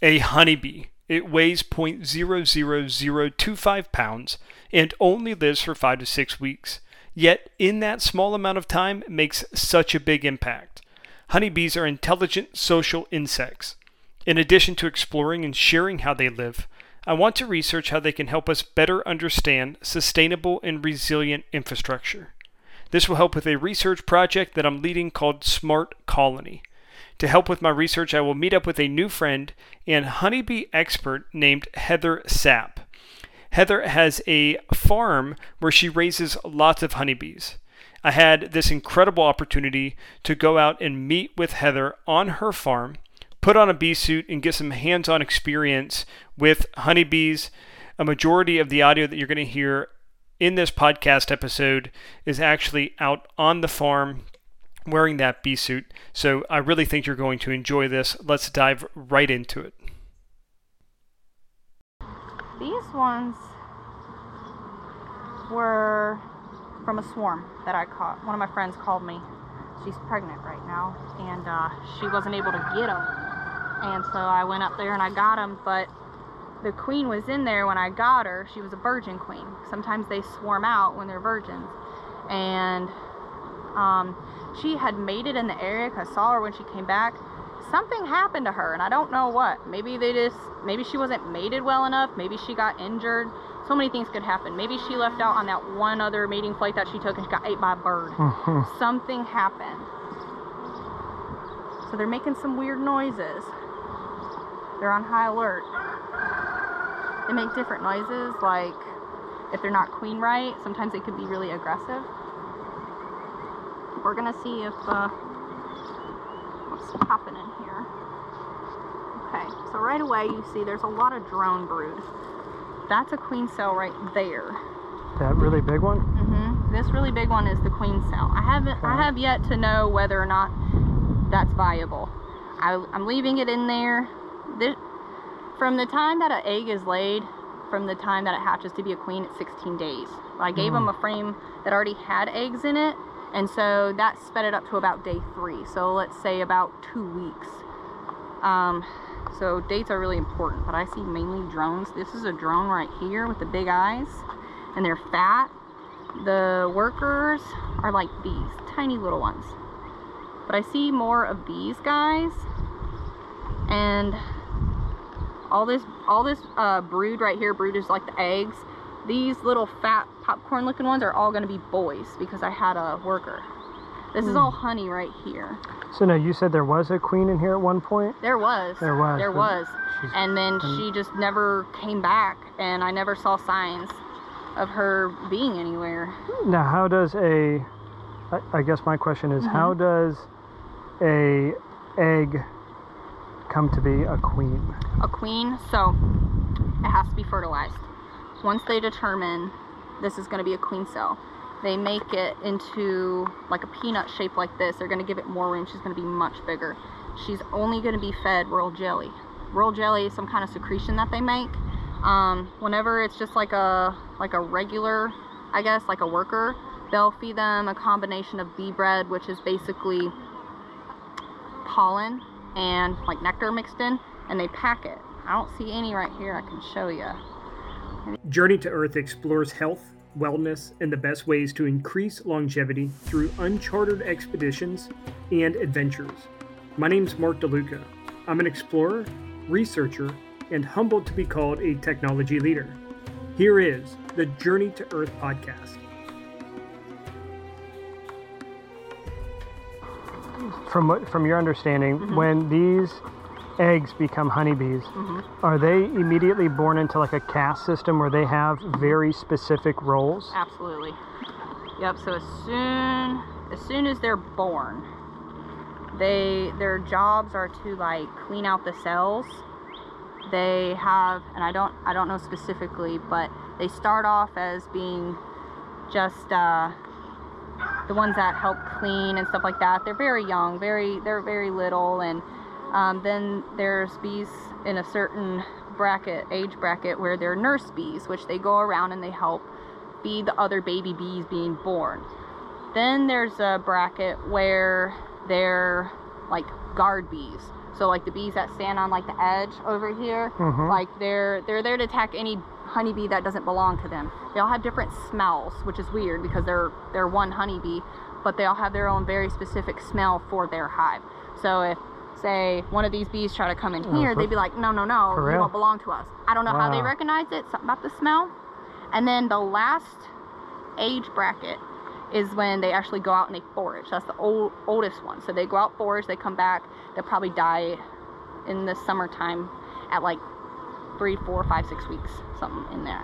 A honeybee. It weighs 0.00025 pounds and only lives for 5 to 6 weeks. Yet, in that small amount of time, makes such a big impact. Honeybees are intelligent social insects. In addition to exploring and sharing how they live, I want to research how they can help us better understand sustainable and resilient infrastructure. This will help with a research project that I'm leading called Smart Colony. To help with my research, I will meet up with a new friend and honeybee expert named Heather Sapp. Heather has a farm where she raises lots of honeybees. I had this incredible opportunity to go out and meet with Heather on her farm, put on a bee suit, and get some hands on experience with honeybees. A majority of the audio that you're going to hear in this podcast episode is actually out on the farm wearing that bee suit. So I really think you're going to enjoy this. Let's dive right into it. These ones were from a swarm that I caught. One of my friends called me. She's pregnant right now, and uh, she wasn't able to get them. And so I went up there and I got them, but the queen was in there when I got her. She was a virgin queen. Sometimes they swarm out when they're virgins. And um, she had mated in the area. Because I saw her when she came back. Something happened to her, and I don't know what. Maybe they just, maybe she wasn't mated well enough. Maybe she got injured. So many things could happen. Maybe she left out on that one other mating flight that she took and she got ate by a bird. Something happened. So they're making some weird noises. They're on high alert. They make different noises, like if they're not queen right, sometimes they could be really aggressive. We're gonna see if uh, what's popping in here. Okay, so right away you see there's a lot of drone brood. That's a queen cell right there. That really big one? hmm This really big one is the queen cell. I haven't, I have yet to know whether or not that's viable. I, I'm leaving it in there. This, from the time that an egg is laid, from the time that it hatches to be a queen, it's 16 days. I gave them a frame that already had eggs in it, and so that sped it up to about day three. So let's say about two weeks. Um, so dates are really important, but I see mainly drones. This is a drone right here with the big eyes, and they're fat. The workers are like these, tiny little ones. But I see more of these guys, and all this, all this uh, brood right here. Brood is like the eggs. These little fat popcorn looking ones are all going to be boys because I had a worker. This is all honey right here. So now you said there was a queen in here at one point? There was. There was, There was. And then and- she just never came back, and I never saw signs of her being anywhere. Now, how does a, I, I guess my question is, how Mm-hmm. does a egg come to be a queen? A queen, so it has to be fertilized. Once they determine this is going to be a queen cell, they make it into like a peanut shape like this. They're going to give it more room. She's going to be much bigger. She's only going to be fed royal jelly. Royal jelly is some kind of secretion that they make. Um, whenever it's just like a like a regular, I guess like a worker, they'll feed them a combination of bee bread, which is basically pollen and like nectar mixed in, and they pack it. I don't see any right here. I can show you. Journey to Earth explores health, wellness, and the best ways to increase longevity through uncharted expeditions and adventures. My name's Mark DeLuca. I'm an explorer, researcher, and humbled to be called a technology leader. Here is the Journey to Earth podcast. From what, from your understanding, mm-hmm. when these eggs become honeybees, are they immediately born into like a caste system where they have very specific roles? Absolutely. Yep. So as soon as soon as they're born, they their jobs are to like clean out the cells. They have, and I don't I don't know specifically, but they start off as being just uh, the ones that help clean and stuff like that. They're very young, very they're very little, and um, then there's bees in a certain bracket, age bracket, where they're nurse bees, which they go around and they help feed the other baby bees being born. Then there's a bracket where they're like guard bees, So like the bees that stand on like the edge over here, Mhm. like they're they're there to attack any honeybee that doesn't belong to them. They all have different smells, which is weird because they're they're one honeybee, but they all have their own very specific smell for their hive. So if say one of these bees try to come in here, Uh-huh. they'd be like, no, no, no, For you real? don't belong to us. I don't know how they recognize it, something about the smell. And then the last age bracket is when they actually go out and they forage. That's the old, oldest one. So they go out forage, they come back, they'll probably die in the summertime at like three, four, five, six weeks, something in there.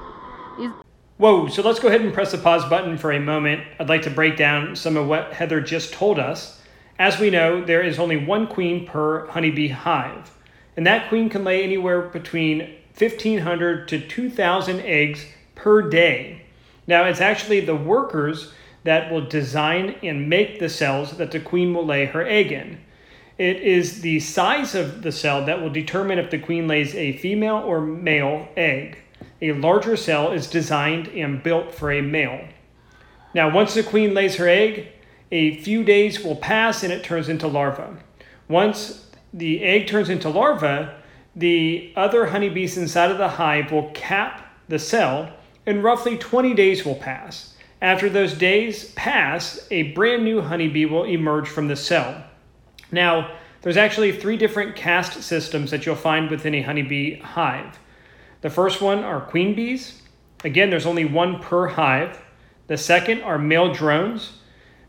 These Whoa, so let's go ahead and press the pause button for a moment. I'd like to break down some of what Heather just told us. As we know, there is only one queen per honeybee hive, and that queen can lay anywhere between 1,500 to 2,000 eggs per day. Now, it's actually the workers that will design and make the cells that the queen will lay her egg in. It is the size of the cell that will determine if the queen lays a female or male egg. A larger cell is designed and built for a male. Now, once the queen lays her egg, a few days will pass and it turns into larva. Once the egg turns into larva, the other honeybees inside of the hive will cap the cell, and roughly 20 days will pass. After those days pass, a brand new honeybee will emerge from the cell. Now, there's actually three different caste systems that you'll find within a honeybee hive. The first one are queen bees. Again, there's only one per hive. The second are male drones.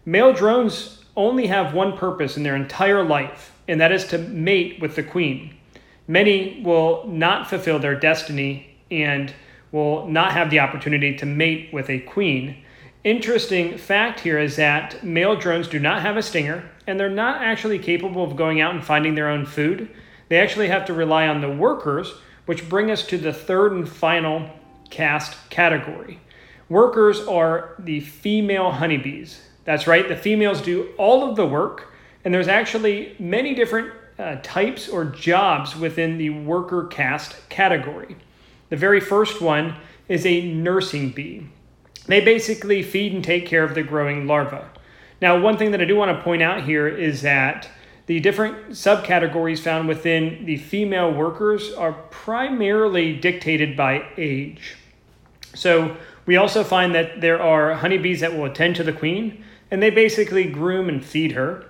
Male drones only have one purpose in their entire life, and that is to mate with the queen. Many will not fulfill their destiny and will not have the opportunity to mate with a queen. Interesting fact here is that male drones do not have a stinger, and they're not actually capable of going out and finding their own food. They actually have to rely on the workers, which bring us to the third and final caste category. Workers are the female honeybees. That's right, the females do all of the work, and there's actually many different uh, types or jobs within the worker caste category. The very first one is a nursing bee. They basically feed and take care of the growing larva. Now, one thing that I do want to point out here is that the different subcategories found within the female workers are primarily dictated by age. So, we also find that there are honeybees that will attend to the queen, and they basically groom and feed her.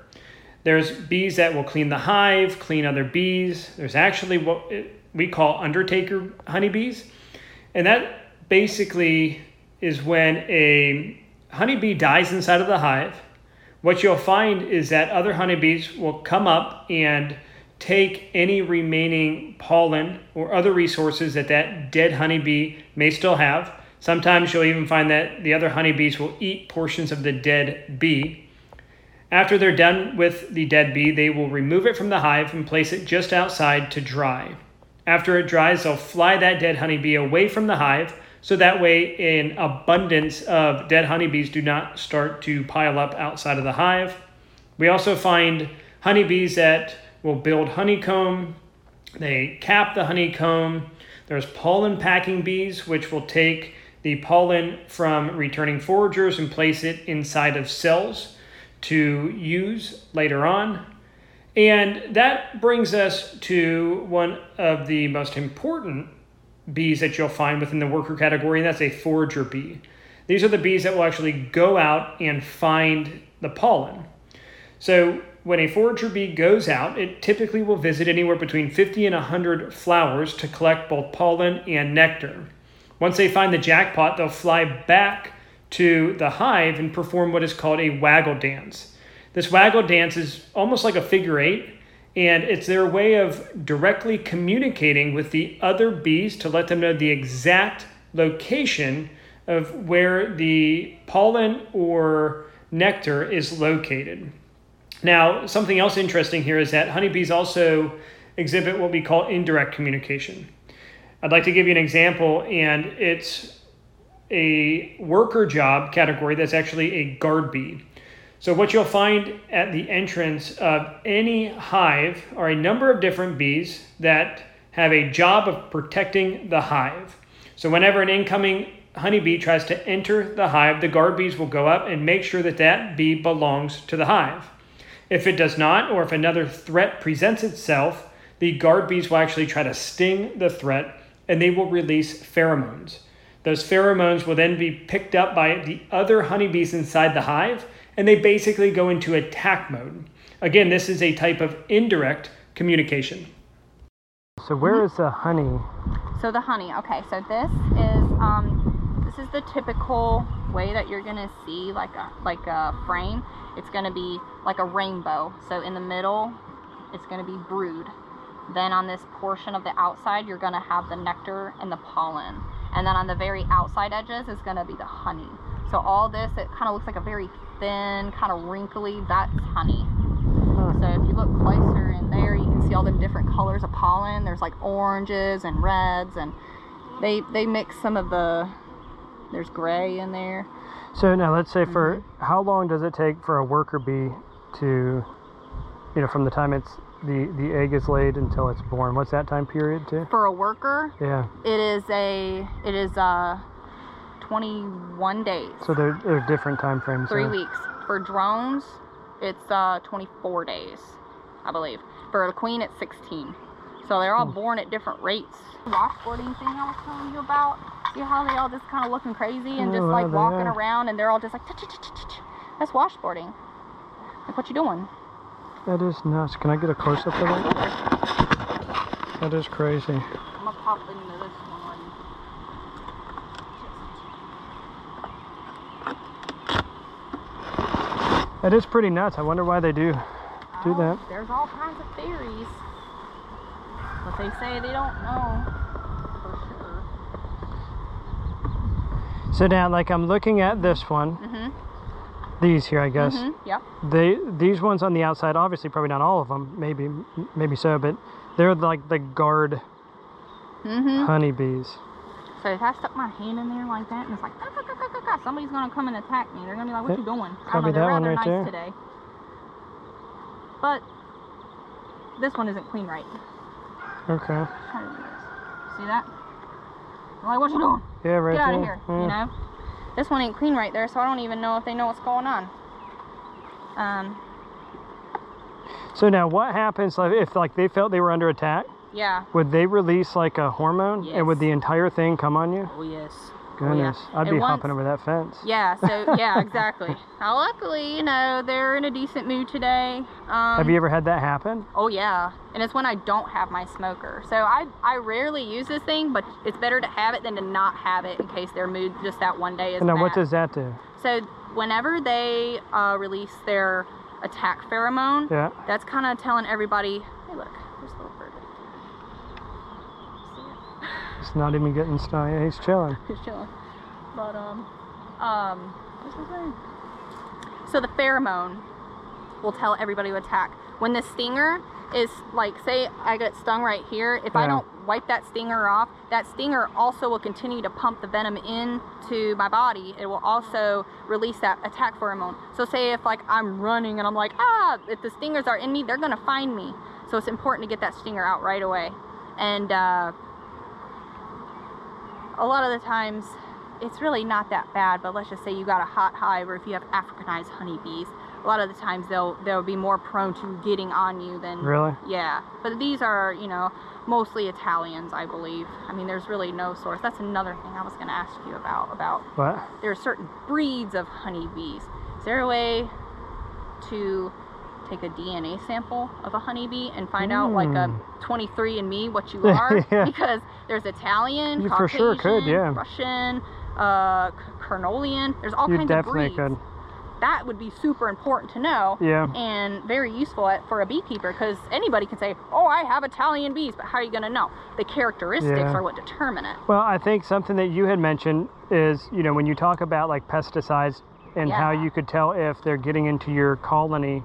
There's bees that will clean the hive, clean other bees. There's actually what we call undertaker honeybees, and that basically is when a honeybee dies inside of the hive. What you'll find is that other honeybees will come up and take any remaining pollen or other resources that that dead honeybee may still have. Sometimes you'll even find that the other honeybees will eat portions of the dead bee. After they're done with the dead bee, they will remove it from the hive and place it just outside to dry. After it dries, they'll fly that dead honeybee away from the hive so that way an abundance of dead honeybees do not start to pile up outside of the hive. We also find honeybees that will build honeycomb. They cap the honeycomb. There's pollen packing bees, which will take the pollen from returning foragers and place it inside of cells to use later on. And that brings us to one of the most important bees that you'll find within the worker category, and that's a forager bee. These are the bees that will actually go out and find the pollen. So, when a forager bee goes out, it typically will visit anywhere between 50 and 100 flowers to collect both pollen and nectar. Once they find the jackpot, they'll fly back to the hive and perform what is called a waggle dance. This waggle dance is almost like a figure eight, and it's their way of directly communicating with the other bees to let them know the exact location of where the pollen or nectar is located. Now, something else interesting here is that honeybees also exhibit what we call indirect communication. I'd like to give you an example, and it's a worker job category that's actually a guard bee. So, what you'll find at the entrance of any hive are a number of different bees that have a job of protecting the hive. So, whenever an incoming honeybee tries to enter the hive, the guard bees will go up and make sure that that bee belongs to the hive. If it does not, or if another threat presents itself, the guard bees will actually try to sting the threat and they will release pheromones. Those pheromones will then be picked up by the other honeybees inside the hive and they basically go into attack mode. Again, this is a type of indirect communication. So where is the honey? So the honey, okay, so this is um, this is the typical way that you're gonna see like a like a frame. It's gonna be like a rainbow. So in the middle, it's gonna be brood. Then on this portion of the outside, you're gonna have the nectar and the pollen. And then on the very outside edges is gonna be the honey. So all this, it kind of looks like a very thin, kind of wrinkly, that's honey. So if you look closer in there, you can see all the different colors of pollen. There's like oranges and reds, and they they mix some of the. There's gray in there. So now let's say for Mm-hmm. how long does it take for a worker bee to, you know, from the time it's the the egg is laid until it's born? What's that time period too? For a worker, Yeah. it is a it is uh 21 days, So there there are different time frames. three there. weeks. For drones, it's uh 24 days, I believe. For a queen, it's 16. So they're all born at different rates. Washboarding thing I was telling you about. See how they all just kind of looking crazy and just Oh, like walking are. around and they're all just like that's washboarding. Like what you doing? That is nuts. Can I get a close up of that? That is crazy. I'm gonna pop into this one. That is pretty nuts. I wonder why they do do Oh, that. There's all kinds of theories, but they say they don't know for sure. So now, like I'm looking at this one, Mhm. These here, I guess. Mhm. Yep. They these ones on the outside, obviously, probably not all of them. Maybe maybe so, but they're like the guard Mhm. honeybees. So if I stuck my hand in there like that and it's like, somebody's gonna come and attack me. They're gonna be like, "What Yep. you doing?" I don't know. They're that one rather right nice there. today. But this one isn't clean right. Okay. Try to do this. See that? I'm like, "What you doing?" Yeah, right Get out there. of here, Yeah. you know? This one ain't clean right there, so I don't even know if they know what's going on. Um, So now, what happens if like they felt they were under attack? yeah. Would they release like a hormone, and would the entire thing come on you? Oh, yes. Goodness, I'd And be once- hopping over that fence. Yeah, so, yeah, exactly. now, luckily, you know, they're in a decent mood today. Um, Have you ever had that happen? Oh, yeah. And it's when I don't have my smoker. So I, I rarely use this thing, but it's better to have it than to not have it in case their mood just that one day is And now, what does that do? So whenever they uh, release their attack pheromone, Yeah. that's kind of telling everybody, hey, look, there's a little bird. See it? It's not even getting stung. Yeah, he's chilling. He's chilling. But um, um, what's his name? So the pheromone will tell everybody to attack. When the stinger is like, say I get stung right here, if I don't wipe that stinger off, that stinger also will continue to pump the venom into my body. It will also release that attack pheromone. So say if like I'm running and I'm like, ah, if the stingers are in me, they're gonna find me. So it's important to get that stinger out right away. And uh, a lot of the times it's really not that bad but let's just say you got a hot hive or if you have africanized honeybees a lot of the times they'll they'll be more prone to getting on you than Really? yeah but these are you know mostly italians i believe i mean there's really no source that's another thing i was going to ask you about about What? there are certain breeds of honeybees is there a way to take a dna sample of a honeybee and find out like a Hmm. 23 and me what you are Yeah. because there's italian You for sure could, yeah. russian uh Carniolan. there's all You kinds of definitely breeds could. that would be super important to know Yeah. and very useful at, for a beekeeper because anybody can say oh i have italian bees but how are you going to know the characteristics Yeah. are what determine it Well, I think something that you had mentioned is, you know, when you talk about like pesticides and how you could tell if they're getting into your colony,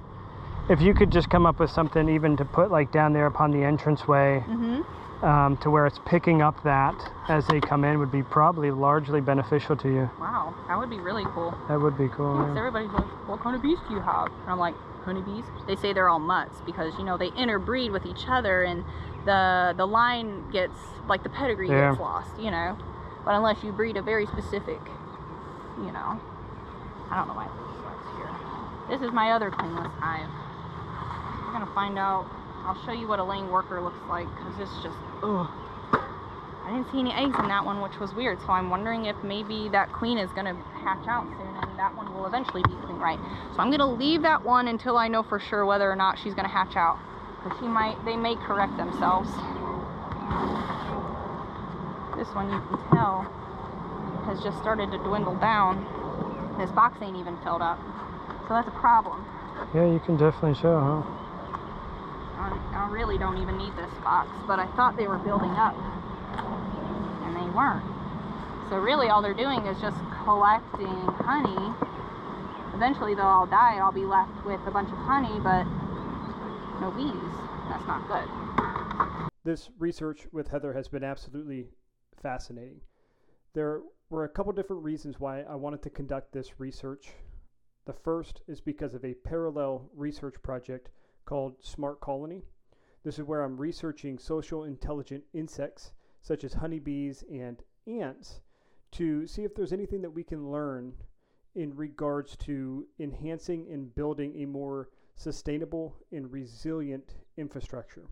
if you could just come up with something even to put like down there upon the entranceway mm-hmm. Um, to where it's picking up that as they come in would be probably largely beneficial to you. wow that would be really cool That would be cool. Because yeah. everybody's like, what kind of bees do you have? And I'm like, honeybees? They say they're all mutts because, you know, they interbreed with each other and the the line gets, like the pedigree Yeah. gets lost, you know? But unless you breed a very specific, you know, I don't know why this is here. This is my other queenless hive. we're gonna find out. I'll show you what a laying worker looks like because it's just, ugh. I didn't see any eggs in that one, which was weird. So I'm wondering if maybe that queen is gonna hatch out soon and that one will eventually be queen right. So I'm gonna leave that one until I know for sure whether or not she's gonna hatch out. But she might, they may correct themselves. This one you can tell has just started to dwindle down. This box ain't even filled up. So that's a problem. Yeah, you can definitely show, huh? I, really don't even need this box, but I thought they were building up. And they weren't. So really all they're doing is just collecting honey. Eventually they'll all die. I'll be left with a bunch of honey, but no bees. That's not good. This research with Heather has been absolutely fascinating. There were a couple different reasons why I wanted to conduct this research. The first is because of a parallel research project called Smart Colony. This is where I'm researching social intelligent insects such as honeybees and ants to see if there's anything that we can learn in regards to enhancing and building a more sustainable and resilient infrastructure.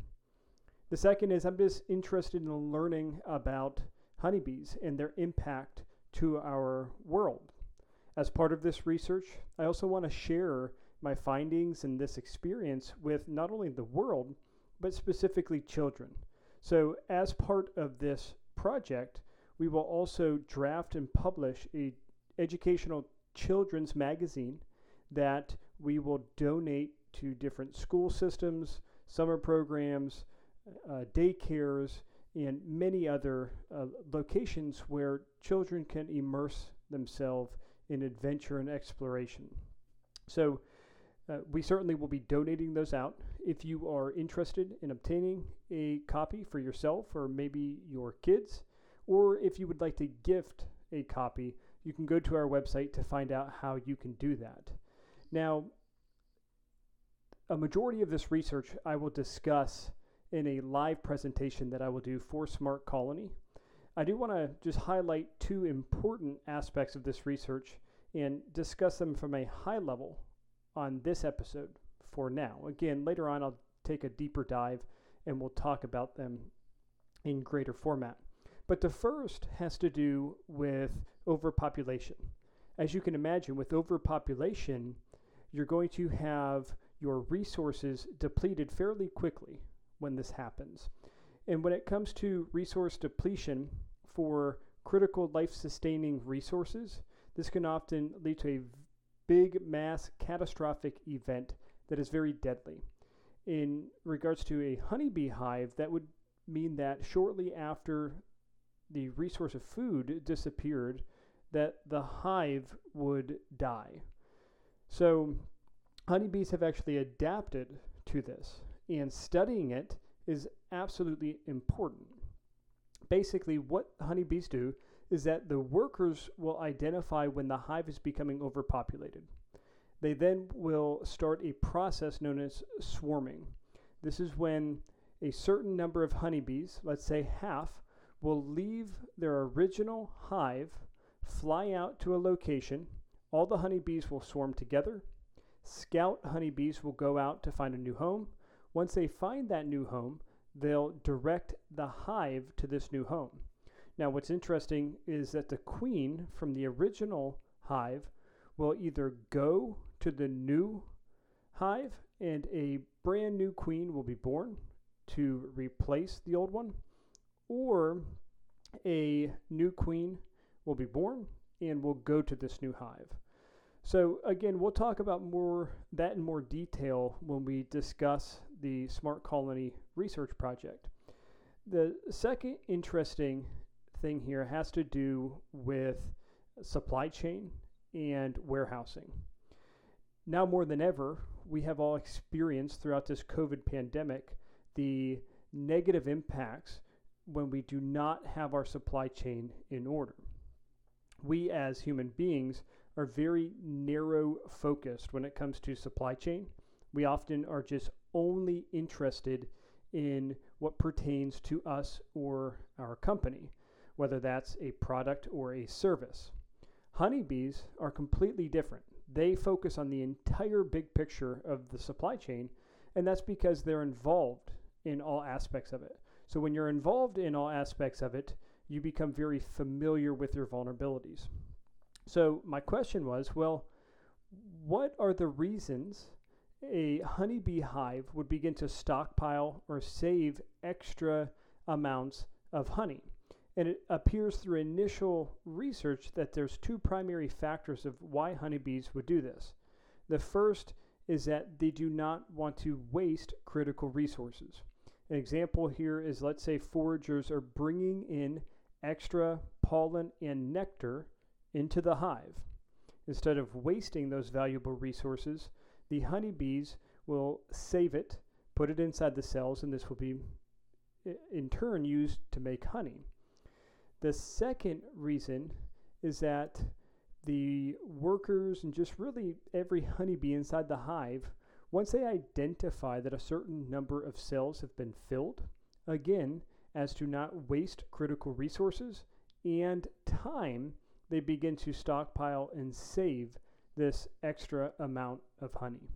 The second is I'm just interested in learning about honeybees and their impact to our world. As part of this research, I also want to share my findings and this experience with not only the world, but specifically children. So, as part of this project, we will also draft and publish a educational children's magazine that we will donate to different school systems, summer programs, uh, daycares, and many other uh, locations where children can immerse themselves in adventure and exploration. So, uh, we certainly will be donating those out. If you are interested in obtaining a copy for yourself or maybe your kids, or if you would like to gift a copy, you can go to our website to find out how you can do that. Now, a majority of this research I will discuss in a live presentation that I will do for Smart Colony. I do want to just highlight two important aspects of this research and discuss them from a high level on this episode for now. Again, later on, I'll take a deeper dive and we'll talk about them in greater format. But the first has to do with overpopulation. As you can imagine, with overpopulation, you're going to have your resources depleted fairly quickly when this happens. And when it comes to resource depletion for critical life sustaining resources, this can often lead to a big mass catastrophic event that is very deadly. In regards to a honeybee hive, that would mean that shortly after the resource of food disappeared, that the hive would die. So honeybees have actually adapted to this, and studying it is absolutely important. Basically, what honeybees do is that the workers will identify when the hive is becoming overpopulated. They then will start a process known as swarming. This is when a certain number of honeybees, let's say half, will leave their original hive, fly out to a location. All the honeybees will swarm together Scout honeybees will go out to find a new home. Once they find that new home, they'll direct the hive to this new home. Now, what's interesting is that the queen from the original hive will either go to the new hive and a brand new queen will be born to replace the old one, or a new queen will be born and will go to this new hive. So again, we'll talk about more that in more detail when we discuss the Smart Colony research project. The second interesting thing here has to do with supply chain and warehousing. Now more than ever, we have all experienced throughout this COVID pandemic the negative impacts when we do not have our supply chain in order. We as human beings are very narrow focused when it comes to supply chain. We often are just only interested in what pertains to us or our company, whether that's a product or a service. Honeybees are completely different. They focus on the entire big picture of the supply chain And that's because they're involved in all aspects of it. So when you're involved in all aspects of it, you become very familiar with your vulnerabilities. So my question was, well, what are the reasons a honeybee hive would begin to stockpile or save extra amounts of honey? And it appears through initial research that there's two primary factors of why honeybees would do this. The first is that they do not want to waste critical resources. An example here is let's say foragers are bringing in extra pollen and nectar into the hive. Instead of wasting those valuable resources, the honeybees will save it, put it inside the cells, and this will be in turn used to make honey. The second reason is that the workers and just really every honeybee inside the hive, once they identify that a certain number of cells have been filled, again, as to not waste critical resources and time, they begin to stockpile and save this extra amount of honey.